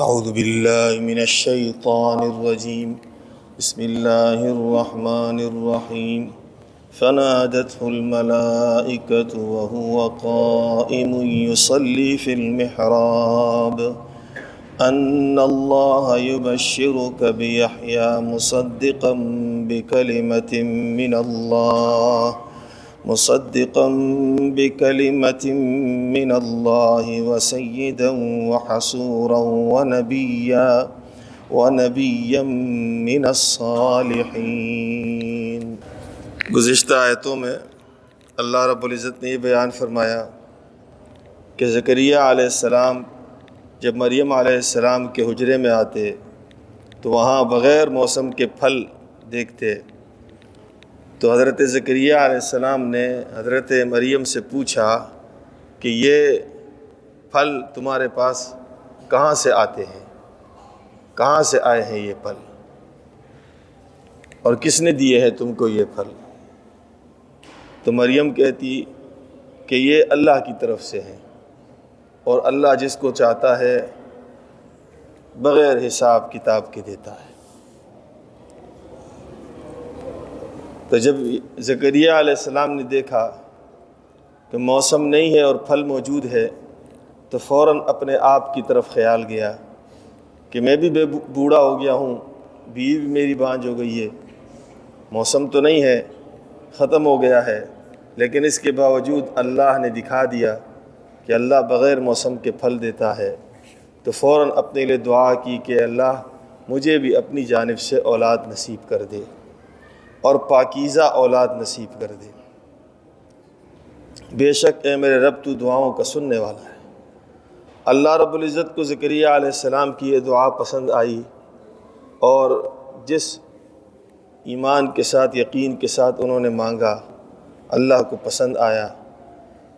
أعوذ بالله من الشيطان الرجيم. بسم الله الرحمن الرحيم. فنادته الملائكة وهو قائم يصلي في المحراب. أن الله يبشرك بيحيى مصدقا بكلمة من الله. مصدقا بكلمة من الله وسيدا وحسورا ونبيا ونبيا من الصالحين. گزشتہ آیتوں میں اللہ رب العزت نے یہ بیان فرمایا کہ زکریہ علیہ السلام جب مریم علیہ السلام کے حجرے میں آتے تو وہاں بغیر موسم کے پھل دیکھتے تو حضرت ذکریہ علیہ السلام نے حضرت مریم سے پوچھا کہ یہ پھل تمہارے پاس کہاں سے آتے ہیں؟ کہاں سے آئے ہیں یہ پھل؟ اور کس نے دیے ہیں تم کو یہ پھل؟ تو مریم کہتی کہ یہ اللہ کی طرف سے ہیں اور اللہ جس کو چاہتا ہے بغیر حساب کتاب کے دیتا ہے۔ تو جب زکریہ علیہ السلام نے دیکھا کہ موسم نہیں ہے اور پھل موجود ہے، تو فوراً اپنے آپ کی طرف خیال گیا کہ میں بھی بے بوڑھا ہو گیا ہوں، بیوی بھی میری بانج ہو گئی ہے۔ موسم تو نہیں ہے، ختم ہو گیا ہے، لیکن اس کے باوجود اللہ نے دکھا دیا کہ اللہ بغیر موسم کے پھل دیتا ہے۔ تو فوراً اپنے لیے دعا کی کہ اللہ مجھے بھی اپنی جانب سے اولاد نصیب کر دے۔ اور پاکیزہ اولاد نصیب کر دے۔ بے شک اے میرے رب تو دعاؤں کا سننے والا ہے۔ اللہ رب العزت کو ذکریہ علیہ السلام کی یہ دعا پسند آئی اور جس ایمان کے ساتھ، یقین کے ساتھ انہوں نے مانگا، اللہ کو پسند آیا۔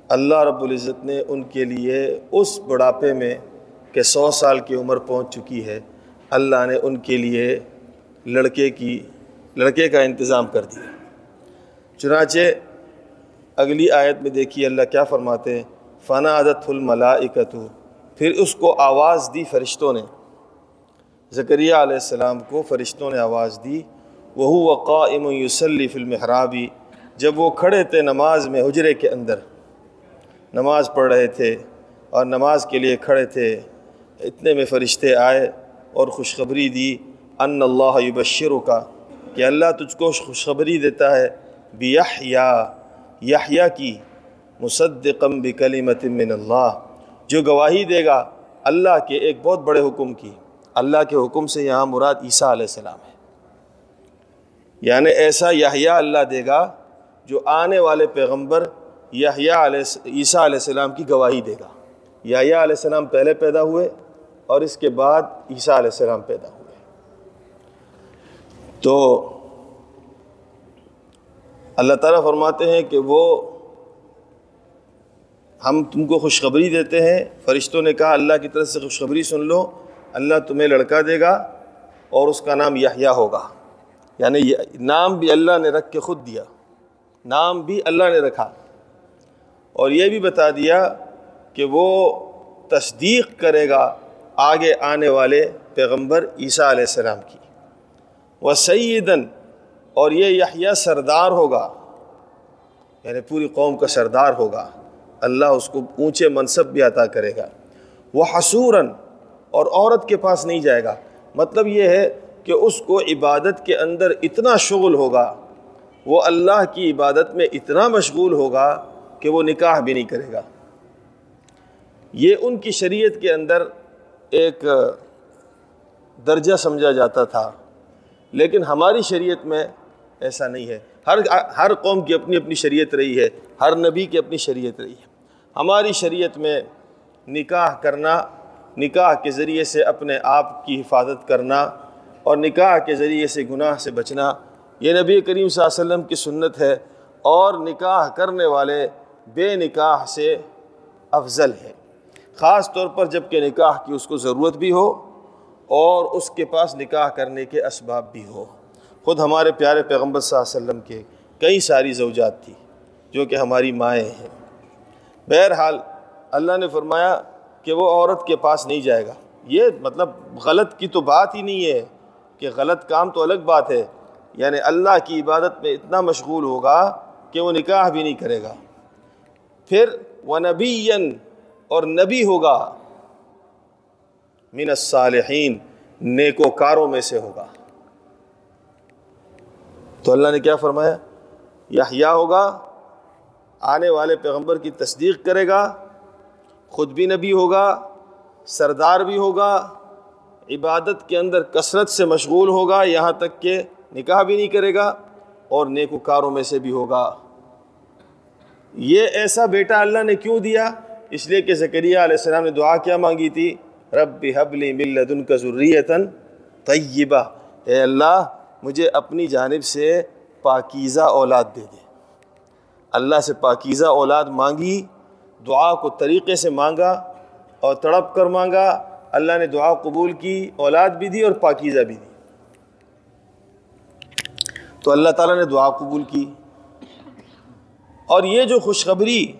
اللہ رب العزت نے ان کے لیے اس بڑھاپے میں کہ سو سال کی عمر پہنچ چکی ہے، اللہ نے ان کے لیے لڑکے کی لڑکے کا انتظام کر دیا۔ چنانچہ اگلی آیت میں دیکھیے اللہ کیا فرماتے ہیں فنا عدت الملائکت پھر اس کو آواز دی فرشتوں نے۔ زکریہ علیہ السلام کو فرشتوں نے آواز دی۔ وہ وقائم یوسلی فلم حرابی جب وہ کھڑے تھے نماز میں حجرے کے اندر۔ نماز پڑھ رہے تھے اور نماز کے لیے کھڑے تھے۔ اتنے میں فرشتے آئے اور خوشخبری دی ان اللہ یبشرو کا کہ اللہ تجھ کو خوشخبری دیتا ہے بیحیا یحییٰ کی مصدقم بکلمت من اللہ، جو گواہی دے گا اللہ کے ایک بہت بڑے حکم کی۔ اللہ کے حکم سے یہاں مراد عیسیٰ علیہ السلام ہے۔ یعنی ایسا یحییٰ اللہ دے گا جو آنے والے پیغمبر یحییٰ علیہ عیسیٰ علیہ السلام کی گواہی دے گا۔ یحییٰ علیہ السلام پہلے پیدا ہوئے اور اس کے بعد عیسیٰ علیہ السلام پیدا ہوئے۔ تو اللہ تعالیٰ فرماتے ہیں کہ وہ ہم تم کو خوشخبری دیتے ہیں۔ فرشتوں نے کہا، اللہ کی طرف سے خوشخبری سن لو، اللہ تمہیں لڑکا دے گا اور اس کا نام یحییٰ ہوگا۔ یعنی نام بھی اللہ نے رکھ کے خود دیا۔ نام بھی اللہ نے رکھا۔ اور یہ بھی بتا دیا کہ وہ تصدیق کرے گا آگے آنے والے پیغمبر عیسیٰ علیہ السلام کی۔ وہ سیدن، اور یہ یحییٰ سردار ہوگا۔ یعنی پوری قوم کا سردار ہوگا۔ اللہ اس کو اونچے منصب بھی عطا کرے گا۔ وہ حصوراً، اور عورت کے پاس نہیں جائے گا۔ مطلب یہ ہے کہ اس کو عبادت کے اندر اتنا شغل ہوگا، وہ اللہ کی عبادت میں اتنا مشغول ہوگا کہ وہ نکاح بھی نہیں کرے گا۔ یہ ان کی شریعت کے اندر ایک درجہ سمجھا جاتا تھا۔ لیکن ہماری شریعت میں ایسا نہیں ہے۔ ہر ہر قوم کی اپنی اپنی شریعت رہی ہے۔ ہر نبی کی اپنی شریعت رہی ہے۔ ہماری شریعت میں نکاح کرنا، نکاح کے ذریعے سے اپنے آپ کی حفاظت کرنا اور نکاح کے ذریعے سے گناہ سے بچنا، یہ نبی کریم صلی اللہ علیہ وسلم کی سنت ہے۔ اور نکاح کرنے والے بے نکاح سے افضل ہے خاص طور پر جبکہ نکاح کی اس کو ضرورت بھی ہو اور اس کے پاس نکاح کرنے کے اسباب بھی ہو خود ہمارے پیارے پیغمبر صلی اللہ علیہ وسلم کے کئی ساری زوجات تھی جو کہ ہماری مائیں ہیں۔ بہرحال اللہ نے فرمایا کہ وہ عورت کے پاس نہیں جائے گا۔ یہ مطلب غلط کی تو بات ہی نہیں ہے کہ غلط کام تو الگ بات ہے۔ یعنی اللہ کی عبادت میں اتنا مشغول ہوگا کہ وہ نکاح بھی نہیں کرے گا۔ پھر وہ نبی اور نبی ہوگا۔ من الصالحین نیک و کاروں میں سے ہوگا۔ تو اللہ نے کیا فرمایا؟ یحییٰ ہوگا، آنے والے پیغمبر کی تصدیق کرے گا، خود بھی نبی ہوگا، سردار بھی ہوگا، عبادت کے اندر کثرت سے مشغول ہوگا، یہاں تک کہ نکاح بھی نہیں کرے گا اور نیک کاروں میں سے بھی ہوگا۔ یہ ایسا بیٹا اللہ نے کیوں دیا؟ اس لیے کہ زکریہ علیہ السلام نے دعا کیا مانگی تھی۔ رب حبلی ملدن کا ضروریتاً طیبہ۔ اے اللہ، مجھے اپنی جانب سے پاکیزہ اولاد دے دے۔ اللہ سے پاکیزہ اولاد مانگی، دعا کو طریقے سے مانگا اور تڑپ کر مانگا۔ اللہ نے دعا قبول کی، اولاد بھی دی اور پاکیزہ بھی دی۔ تو اللہ تعالیٰ نے دعا قبول کی۔ اور یہ جو خوشخبری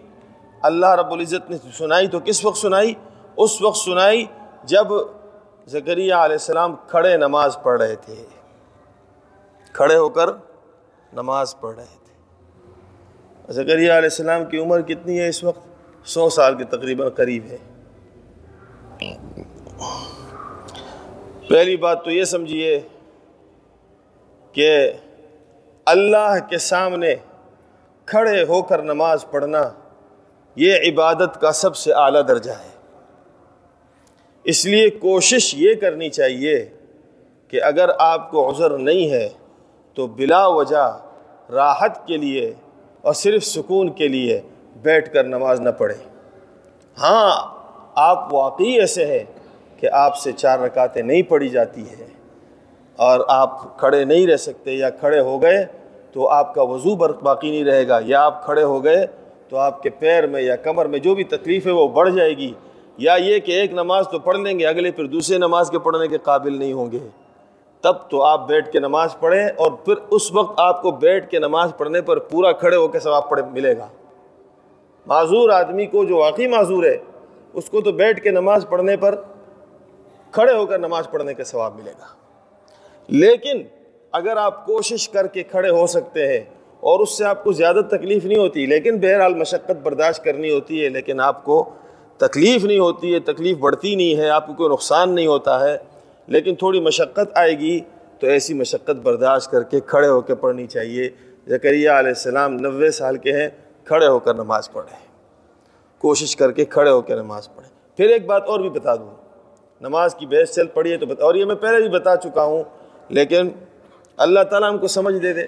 اللہ رب العزت نے سنائی تو کس وقت سنائی؟ اس وقت سنائی جب زکریہ علیہ السلام کھڑے نماز پڑھ رہے تھے، کھڑے ہو کر نماز پڑھ رہے تھے۔ زکریہ علیہ السلام کی عمر کتنی ہے؟ اس وقت سو سال کے تقریباً قریب ہے۔ پہلی بات تو یہ سمجھیے کہ اللہ کے سامنے کھڑے ہو کر نماز پڑھنا یہ عبادت کا سب سے اعلیٰ درجہ ہے۔ اس لیے کوشش یہ کرنی چاہیے کہ اگر آپ کو عذر نہیں ہے تو بلا وجہ راحت کے لیے اور صرف سکون کے لیے بیٹھ کر نماز نہ پڑھیں۔ ہاں آپ واقعی ایسے ہیں کہ آپ سے چار رکعتیں نہیں پڑھی جاتی ہے اور آپ کھڑے نہیں رہ سکتے یا کھڑے ہو گئے تو آپ کا وضو باقی نہیں رہے گا، یا آپ کھڑے ہو گئے تو آپ کے پیر میں یا کمر میں جو بھی تکلیف ہے وہ بڑھ جائے گی۔ یا یہ کہ ایک نماز تو پڑھ لیں گے، اگلے پھر دوسرے نماز کے پڑھنے کے قابل نہیں ہوں گے۔ تب تو آپ بیٹھ کے نماز پڑھیں اور پھر اس وقت آپ کو بیٹھ کے نماز پڑھنے پر پورا کھڑے ہو کے ثواب پڑھے ملے گا۔ معذور آدمی کو جو واقعی معذور ہے، اس کو تو بیٹھ کے نماز پڑھنے پر کھڑے ہو کر نماز پڑھنے کا ثواب ملے گا۔ لیکن اگر آپ کوشش کر کے کھڑے ہو سکتے ہیں اور اس سے آپ کو زیادہ تکلیف نہیں ہوتی، لیکن بہرحال مشقت برداشت کرنی ہوتی ہے، لیکن آپ کو تکلیف نہیں ہوتی ہے، تکلیف بڑھتی نہیں ہے، آپ کو کوئی نقصان نہیں ہوتا ہے، لیکن تھوڑی مشقت آئے گی تو ایسی مشقت برداشت کر کے کھڑے ہو کے پڑھنی چاہیے۔ زکریہ علیہ السلام نوے سال کے ہیں، کھڑے ہو کر نماز پڑھیں۔ کوشش کر کے کھڑے ہو کے نماز پڑھیں۔ پھر ایک بات اور بھی بتا دوں۔ نماز کی بحث چل پڑی ہے تو بتا اور یہ میں پہلے بھی بتا چکا ہوں، لیکن اللہ تعالیٰ ہم کو سمجھ دے دے۔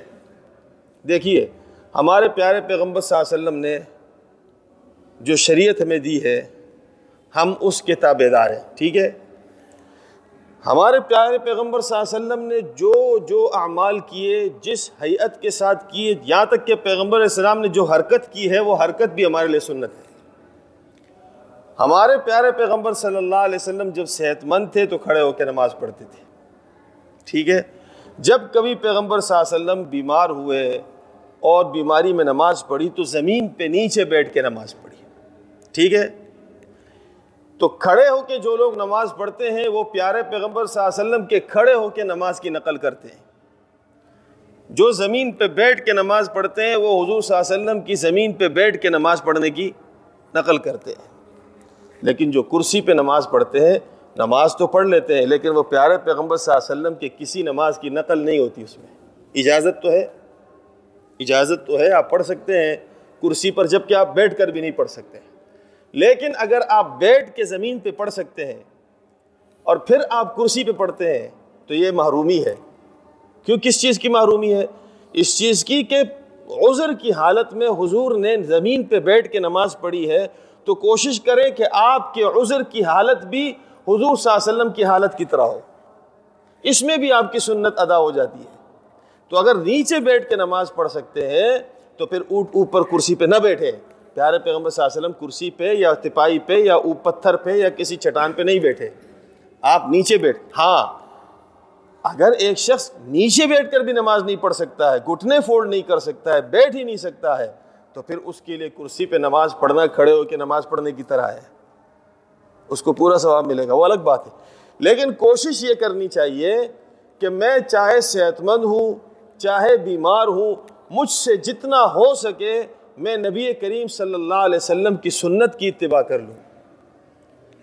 دیکھیے، ہمارے پیارے پیغمبر صلی اللہ علیہ وسلم نے جو شریعت ہمیں دی ہے ہم اس کے تابے دار ہیں، ٹھیک ہے؟ ہمارے پیارے پیغمبر صلی اللہ علیہ وسلم نے جو جو اعمال کیے، جس حیت کے ساتھ کیے، یہاں تک کہ پیغمبر علیہ السلام نے جو حرکت کی ہے، وہ حرکت بھی ہمارے لیے سنت ہے۔ ہمارے پیارے پیغمبر صلی اللہ علیہ وسلم جب صحت مند تھے تو کھڑے ہو کے نماز پڑھتے تھے۔ ٹھیک ہے؟ جب کبھی پیغمبر صلی اللہ علیہ وسلم بیمار ہوئے اور بیماری میں نماز پڑھی تو زمین پہ نیچے بیٹھ کے نماز پڑھی۔ ٹھیک ہے؟ تو کھڑے ہو کے جو لوگ نماز پڑھتے ہیں، وہ پیارے پیغمبر صلی اللہ علیہ وسلم کے کھڑے ہو کے نماز کی نقل کرتے ہیں۔ جو زمین پہ بیٹھ کے نماز پڑھتے ہیں، وہ حضور صلی اللہ علیہ وسلم کی زمین پہ بیٹھ کے نماز پڑھنے کی نقل کرتے ہیں۔ لیکن جو کرسی پہ نماز پڑھتے ہیں، نماز تو پڑھ لیتے ہیں، لیکن وہ پیارے پیغمبر صلی اللہ علیہ وسلم کے کسی نماز کی نقل نہیں ہوتی اس میں۔ اجازت تو ہے۔ اجازت تو ہے، آپ پڑھ سکتے ہیں۔ کرسی پر جبکہ آپ بیٹھ کر بھی نہیں پڑھ سکتے۔ لیکن اگر آپ بیٹھ کے زمین پہ پڑھ سکتے ہیں اور پھر آپ کرسی پہ پڑھتے ہیں، تو یہ محرومی ہے۔ کیوں؟ کس چیز کی محرومی ہے؟ اس چیز کی کہ عذر کی حالت میں حضور نے زمین پہ بیٹھ کے نماز پڑھی ہے، تو کوشش کریں کہ آپ کے عذر کی حالت بھی حضور صلی اللہ علیہ وسلم کی حالت کی طرح ہو۔ اس میں بھی آپ کی سنت ادا ہو جاتی ہے۔ تو اگر نیچے بیٹھ کے نماز پڑھ سکتے ہیں، تو پھر اوپر کرسی پہ نہ بیٹھے پیارے پیغمبر صلی اللہ علیہ وسلم کرسی پہ یا تپائی پہ یا پتھر پہ یا کسی چٹان پہ نہیں بیٹھے۔ آپ نیچے بیٹھ ہاں۔ اگر ایک شخص نیچے بیٹھ کر بھی نماز نہیں پڑھ سکتا ہے، گھٹنے فولڈ نہیں کر سکتا ہے، بیٹھ ہی نہیں سکتا ہے، تو پھر اس کے لیے کرسی پہ نماز پڑھنا کھڑے ہو کے نماز پڑھنے کی طرح ہے۔ اس کو پورا ثواب ملے گا، وہ الگ بات ہے۔ لیکن کوشش یہ کرنی چاہیے کہ میں چاہے صحت مند ہوں، چاہے بیمار ہوں، مجھ سے جتنا ہو سکے میں نبی کریم صلی اللہ علیہ وسلم کی سنت کی اتباع کر لوں۔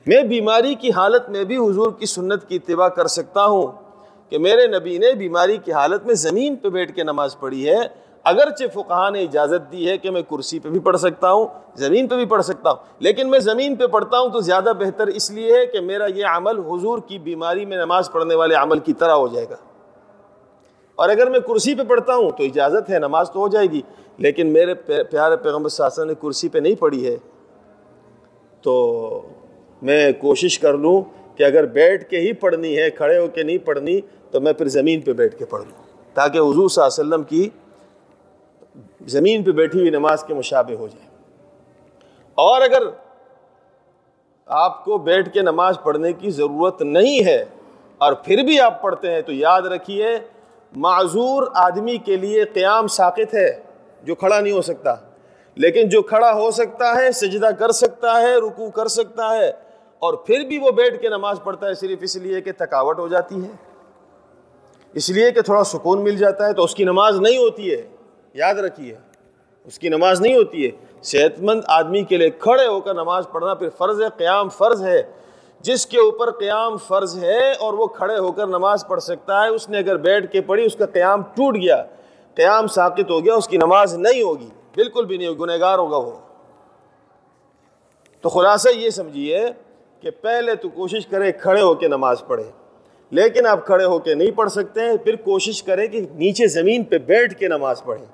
میں بیماری کی حالت میں بھی حضور کی سنت کی اتباع کر سکتا ہوں کہ میرے نبی نے بیماری کی حالت میں زمین پہ بیٹھ کے نماز پڑھی ہے۔ اگرچہ فقہ نے اجازت دی ہے کہ میں کرسی پہ بھی پڑھ سکتا ہوں، زمین پہ بھی پڑھ سکتا ہوں، لیکن میں زمین پہ پڑھتا ہوں تو زیادہ بہتر اس لیے ہے کہ میرا یہ عمل حضور کی بیماری میں نماز پڑھنے والے عمل کی طرح ہو جائے گا۔ اور اگر میں کرسی پہ پڑھتا ہوں تو اجازت ہے، نماز تو ہو جائے گی۔ لیکن میرے پیارے پیغمبر شاسن نے کرسی پہ نہیں پڑھی ہے، تو میں کوشش کر لوں کہ اگر بیٹھ کے ہی پڑھنی ہے، کھڑے ہو کے نہیں پڑھنی، تو میں پھر زمین پہ بیٹھ کے پڑھ لوں۔ تاکہ حضور صلی اللہ علیہ وسلم کی زمین پہ بیٹھی ہوئی نماز کے مشابہ ہو جائے۔ اور اگر آپ کو بیٹھ کے نماز پڑھنے کی ضرورت نہیں ہے اور پھر بھی آپ پڑھتے ہیں، تو یاد رکھیے، معذور آدمی کے لیے قیام ساقت ہے۔ جو کھڑا نہیں ہو سکتا۔ لیکن جو کھڑا ہو سکتا ہے، سجدہ کر سکتا ہے رکو کر سکتا ہے، اور پھر بھی وہ بیٹھ کے نماز پڑھتا ہے، صرف اس لیے کہ تھکاوٹ ہو جاتی ہے۔ اس لیے کہ تھوڑا سکون مل جاتا ہے تو اس کی نماز نہیں ہوتی ہے۔ یاد رکھیے، اس کی نماز نہیں ہوتی ہے۔ صحت مند آدمی کے لیے کھڑے ہو کر نماز پڑھنا پھر فرض ہے، قیام فرض ہے۔ جس کے اوپر قیام فرض ہے اور وہ کھڑے ہو کر نماز پڑھ سکتا ہے، اس نے اگر بیٹھ کے پڑھی، اس کا قیام ٹوٹ گیا۔ قیام ساقت ہو گیا، اس کی نماز نہیں ہوگی۔ بالکل بھی نہیں گنہ گار ہوگا وہ۔ تو خلاصہ یہ سمجھیے کہ پہلے تو کوشش کرے کھڑے ہو کے نماز پڑھے لیکن آپ کھڑے ہو کے نہیں پڑھ سکتے ہیں پھر کوشش کریں کہ نیچے زمین پہ بیٹھ کے نماز پڑھیں۔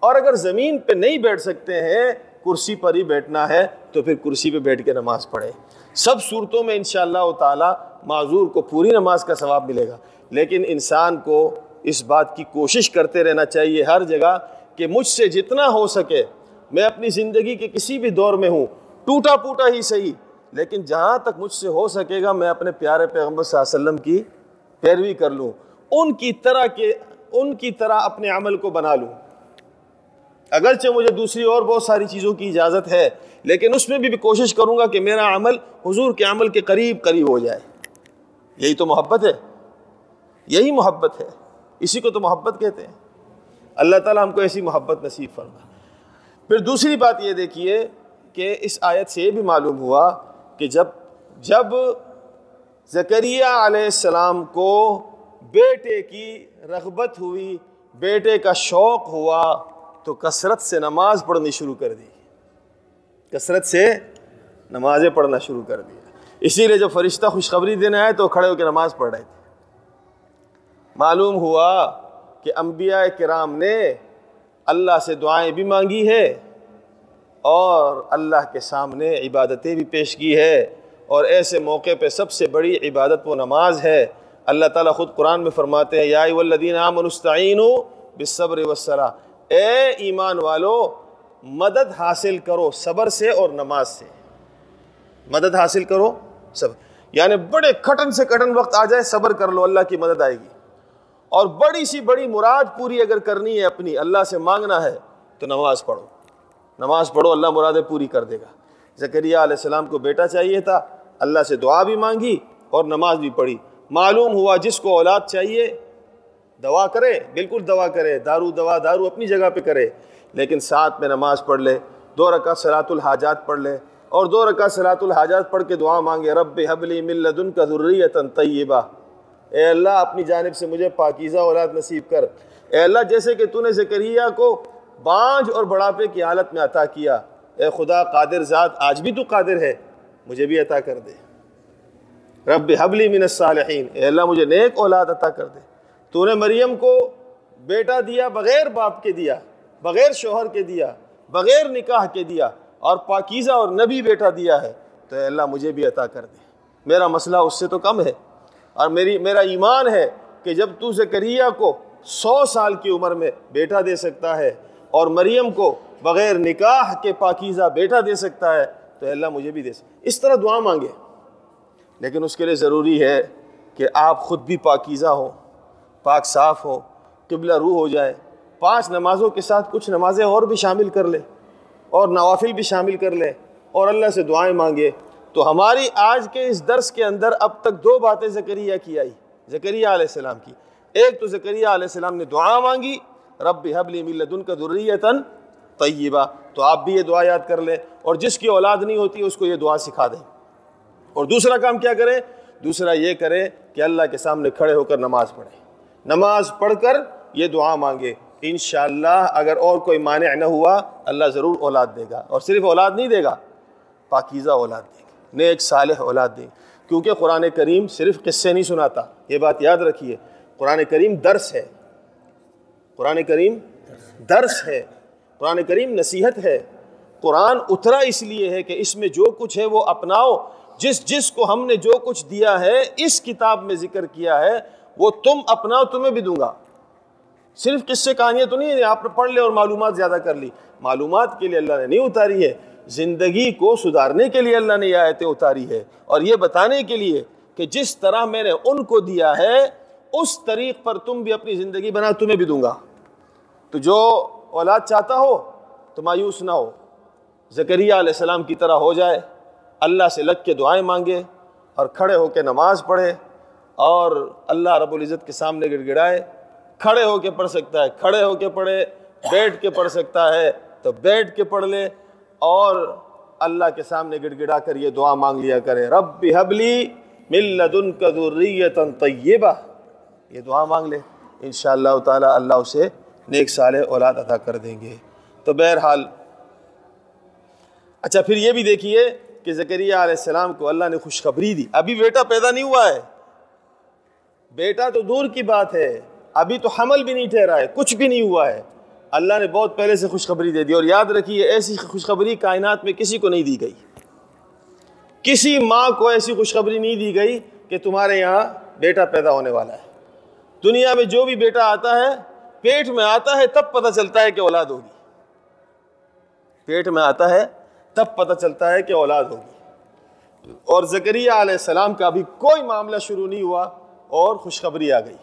اور اگر زمین پہ نہیں بیٹھ سکتے ہیں، کرسی پر ہی بیٹھنا ہے، تو پھر کرسی پہ بیٹھ کے نماز پڑھیں۔ سب صورتوں میں انشاءاللہ اللہ تعالیٰ معذور کو پوری نماز کا ثواب ملے گا۔ لیکن انسان کو اس بات کی کوشش کرتے رہنا چاہیے ہر جگہ کہ مجھ سے جتنا ہو سکے، میں اپنی زندگی کے کسی بھی دور میں ہوں، ٹوٹا پوٹا ہی صحیح، لیکن جہاں تک مجھ سے ہو سکے گا، میں اپنے پیارے پیغمبر صلی اللہ علیہ وسلم کی پیروی کر لوں۔ ان کی طرح کے، ان کی طرح اپنے عمل کو بنا لوں۔ اگرچہ مجھے دوسری اور بہت ساری چیزوں کی اجازت ہے، لیکن اس میں بھی کوشش کروں گا کہ میرا عمل حضور کے عمل کے قریب قریب ہو جائے۔ یہی تو محبت ہے۔ یہی محبت ہے۔ اسی کو تو محبت کہتے ہیں۔ اللہ تعالیٰ ہم کو ایسی محبت نصیب فرما۔ پھر دوسری بات یہ دیکھیے کہ اس آیت سے یہ بھی معلوم ہوا کہ جب جب زکریہ علیہ السلام کو بیٹے کی رغبت ہوئی، بیٹے کا شوق ہوا، تو کثرت سے نماز پڑھنی شروع کر دی۔ کثرت سے نمازیں پڑھنا شروع کر دیا اسی لیے جب فرشتہ خوشخبری دینے آئے تو کھڑے ہو کے نماز پڑھ رہے تھے۔ معلوم ہوا کہ انبیاء کرام نے اللہ سے دعائیں بھی مانگی ہے اور اللہ کے سامنے عبادتیں بھی پیش کی ہے اور ایسے موقع پہ سب سے بڑی عبادت و نماز ہے۔ اللہ تعالیٰ خود قرآن میں فرماتے ہیں، یا والذین آمنوا بالصبر والصلاة۔ اے ایمان والو، مدد حاصل کرو صبر سے اور نماز سے۔ مدد حاصل کرو صبر۔ یعنی بڑے کٹن سے کٹن وقت آ جائے، صبر کر لو، اللہ کی مدد آئے گی۔ اور بڑی سی بڑی مراد پوری اگر کرنی ہے اپنی، اللہ سے مانگنا ہے، تو نماز پڑھو۔ نماز پڑھو، اللہ مرادیں پوری کر دے گا۔ زکریہ علیہ السلام کو بیٹا چاہیے تھا، اللہ سے دعا بھی مانگی اور نماز بھی پڑھی۔ معلوم ہوا جس کو اولاد چاہیے دعا کرے، بالکل دعا کرے، دارو دوا دارو اپنی جگہ پہ کرے، لیکن ساتھ میں نماز پڑھ لے، دو رکعت صلاۃ الحاجات پڑھ لے اور دو رکعت صلاۃ الحاجات پڑھ کے دعا مانگے، رب حبلی ملدن کا ذریتاً طیبہ۔ اے اللہ، اپنی جانب سے مجھے پاکیزہ اولاد نصیب کر۔ اے اللہ، جیسے کہ تو نے زکریہ کو بانج اور بڑھاپے کی حالت میں عطا کیا۔ اے خدا، قادر ذات، آج بھی تو قادر ہے، مجھے بھی عطا کر دے۔ رب حبلی من الصالحین۔ اے اللہ، مجھے نیک اولاد عطا کر دے۔ تو نے مریم کو بیٹا دیا، بغیر باپ کے دیا، بغیر شوہر کے دیا، بغیر نکاح کے دیا، اور پاکیزہ اور نبی بیٹا دیا ہے۔ تو اے اللہ، مجھے بھی عطا کر دے۔ میرا مسئلہ اس سے تو کم ہے۔ اور میری، میرا ایمان ہے کہ جب تو زکریہ کو سو سال کی عمر میں بیٹا دے سکتا ہے اور مریم کو بغیر نکاح کے پاکیزہ بیٹا دے سکتا ہے، تو اللہ مجھے بھی دے سکتے اس طرح دعا مانگے۔ لیکن اس کے لیے ضروری ہے کہ آپ خود بھی پاکیزہ ہو پاک صاف ہو قبلہ روح ہو جائے۔ پانچ نمازوں کے ساتھ کچھ نمازیں اور بھی شامل کر لے اور نوافل بھی شامل کر لے اور اللہ سے دعائیں مانگے۔ تو ہماری آج کے اس درس کے اندر اب تک دو باتیں زکریہ کی آئی، زکریہ علیہ السلام کی۔ ایک تو زکریہ علیہ السلام نے دعا مانگی، رب حبلی ملدن کا ذریتاً طیبہ۔ تو آپ بھی یہ دعا یاد کر لیں، اور جس کی اولاد نہیں ہوتی اس کو یہ دعا سکھا دیں۔ اور دوسرا کام کیا کریں؟ دوسرا یہ کریں کہ اللہ کے سامنے کھڑے ہو کر نماز پڑھیں۔ نماز پڑھ کر یہ دعا مانگے انشاءاللہ اگر اور کوئی مانع نہ ہوا، اللہ ضرور اولاد دے گا۔ اور صرف اولاد نہیں دے گا، پاکیزہ اولاد دے گا۔ نیک صالح اولاد دے گا کیونکہ قرآن کریم صرف قصے نہیں سناتا، یہ بات یاد رکھیے۔ قرآن کریم درس ہے۔ قرآن کریم درس ہے۔ قرآن کریم نصیحت ہے۔ قرآن اترا اس لیے ہے کہ اس میں جو کچھ ہے وہ اپناؤ۔ جس جس کو ہم نے جو کچھ دیا ہے، اس کتاب میں ذکر کیا ہے، وہ تم اپناؤ، تمہیں بھی دوں گا۔ صرف قصے کہانیاں تو نہیں آپ نے پڑھ لے اور معلومات زیادہ کر لی۔ معلومات کے لیے اللہ نے نہیں اتاری ہے۔ زندگی کو سدھارنے کے لیے اللہ نے یہ آیتیں اتاری ہے۔ اور یہ بتانے کے لیے کہ جس طرح میں نے ان کو دیا ہے، اس طریق پر تم بھی اپنی زندگی بنا، تمہیں بھی دوں گا۔ تو جو اولاد چاہتا ہو، تو مایوس نہ ہو۔ زکریہ علیہ السلام کی طرح ہو جائے۔ اللہ سے لگ کے دعائیں مانگے اور کھڑے ہو کے نماز پڑھے۔ اور اللہ رب العزت کے سامنے گڑ گڑائے کھڑے ہو کے پڑھ سکتا ہے، کھڑے ہو کے پڑھے، بیٹھ کے پڑھ سکتا ہے۔ تو بیٹھ کے پڑھ لے۔ اور اللہ کے سامنے گڑ گڑا کر یہ دعا مانگ لیا کرے۔ رب حبلی ملدن کا طیبہ۔ یہ دعا مانگ لے۔ انشاءاللہ اللہ تعالیٰ اللہ اسے نیک سال اولاد عطا کر دیں گے۔ تو بہرحال اچھا پھر یہ بھی دیکھیے کہ زکریہ علیہ السلام کو اللہ نے خوشخبری دی۔ ابھی بیٹا پیدا نہیں ہوا ہے۔ بیٹا تو دور کی بات ہے۔ ابھی تو حمل بھی نہیں ٹھہرا ہے۔ کچھ بھی نہیں ہوا ہے۔ اللہ نے بہت پہلے سے خوشخبری دے دی اور یاد رکھیے ایسی خوشخبری کائنات میں کسی کو نہیں دی گئی۔ کسی ماں کو ایسی خوشخبری نہیں دی گئی کہ تمہارے یہاں بیٹا پیدا ہونے والا ہے۔ دنیا میں جو بھی بیٹا آتا ہے، پیٹ میں آتا ہے، تب پتہ چلتا ہے کہ اولاد ہوگی۔ پیٹ میں آتا ہے، تب پتہ چلتا ہے کہ اولاد ہوگی۔ اور زکریہ علیہ السلام کا بھی کوئی معاملہ شروع نہیں ہوا اور خوشخبری آ گئی۔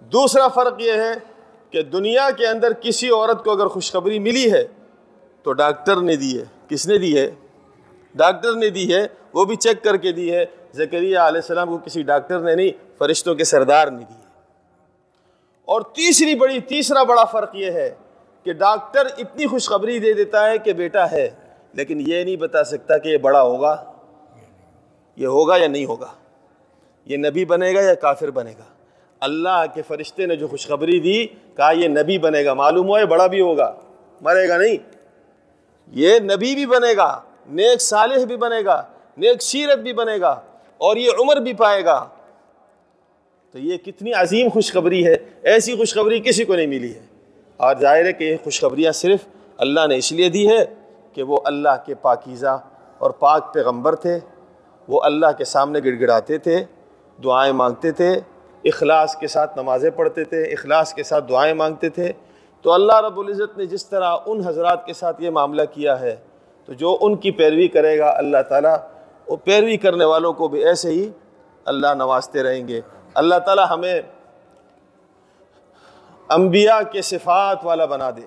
دوسرا فرق یہ ہے کہ دنیا کے اندر کسی عورت کو اگر خوشخبری ملی ہے، تو ڈاکٹر نے دی ہے۔ کس نے دی ہے؟ ڈاکٹر نے دی ہے، وہ بھی چیک کر کے دی ہے۔ زکریہ علیہ السلام کو کسی ڈاکٹر نے نہیں، فرشتوں کے سردار نے دی ہے۔ اور تیسری بڑی، تیسرا بڑا فرق یہ ہے کہ ڈاکٹر اتنی خوشخبری دے دیتا ہے کہ بیٹا ہے، لیکن یہ نہیں بتا سکتا کہ یہ بڑا ہوگا، یہ ہوگا یا نہیں ہوگا۔ یہ نبی بنے گا یا کافر بنے گا؟ اللہ کے فرشتے نے جو خوشخبری دی، کہا یہ نبی بنے گا۔ معلوم ہو یہ بڑا بھی ہوگا۔ مرے گا نہیں۔ یہ نبی بھی بنے گا، نیک صالح بھی بنے گا، نیک سیرت بھی بنے گا اور یہ عمر بھی پائے گا۔ تو یہ کتنی عظیم خوشخبری ہے۔ ایسی خوشخبری کسی کو نہیں ملی ہے۔ اور ظاہر ہے کہ یہ خوشخبریاں صرف اللہ نے اس لیے دی ہے کہ وہ اللہ کے پاکیزہ اور پاک پیغمبر تھے۔ وہ اللہ کے سامنے گڑ گڑاتے تھے، دعائیں مانگتے تھے۔ اخلاص کے ساتھ نمازیں پڑھتے تھے، اخلاص کے ساتھ دعائیں مانگتے تھے۔ تو اللہ رب العزت نے جس طرح ان حضرات کے ساتھ یہ معاملہ کیا ہے، تو جو ان کی پیروی کرے گا اللہ تعالیٰ، وہ پیروی کرنے والوں کو بھی ایسے ہی اللہ نوازتے رہیں گے۔ اللہ تعالیٰ ہمیں انبیاء کے صفات والا بنا دے۔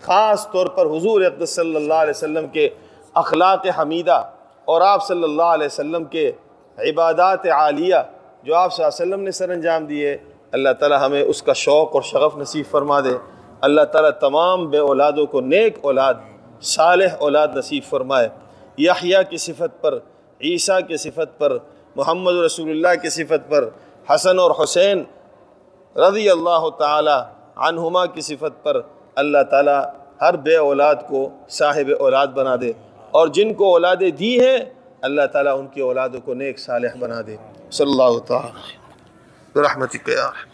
خاص طور پر حضور اقدس صلی اللہ علیہ وسلم کے اخلاق حمیدہ اور آپ صلی اللہ علیہ وسلم کے عبادات عالیہ جو آپ صلی اللہ علیہ وسلم نے سر انجام دیے، اللہ تعالیٰ ہمیں اس کا شوق اور شغف نصیب فرما دے۔ اللہ تعالیٰ تمام بے اولادوں کو نیک اولاد، صالح اولاد نصیب فرمائے۔ یحییٰ کی صفت پر، عیسیٰ کی صفت پر، محمد رسول اللہ کی صفت پر، حسن اور حسین رضی اللہ تعالی عنہما کی صفت پر اللہ تعالی ہر بے اولاد کو صاحب اولاد بنا دے۔ اور جن کو اولادیں دی ہیں، اللہ تعالیٰ ان کی اولادوں کو نیک صالح بنا دے۔ صلی اللہ تعالی رحمتی یا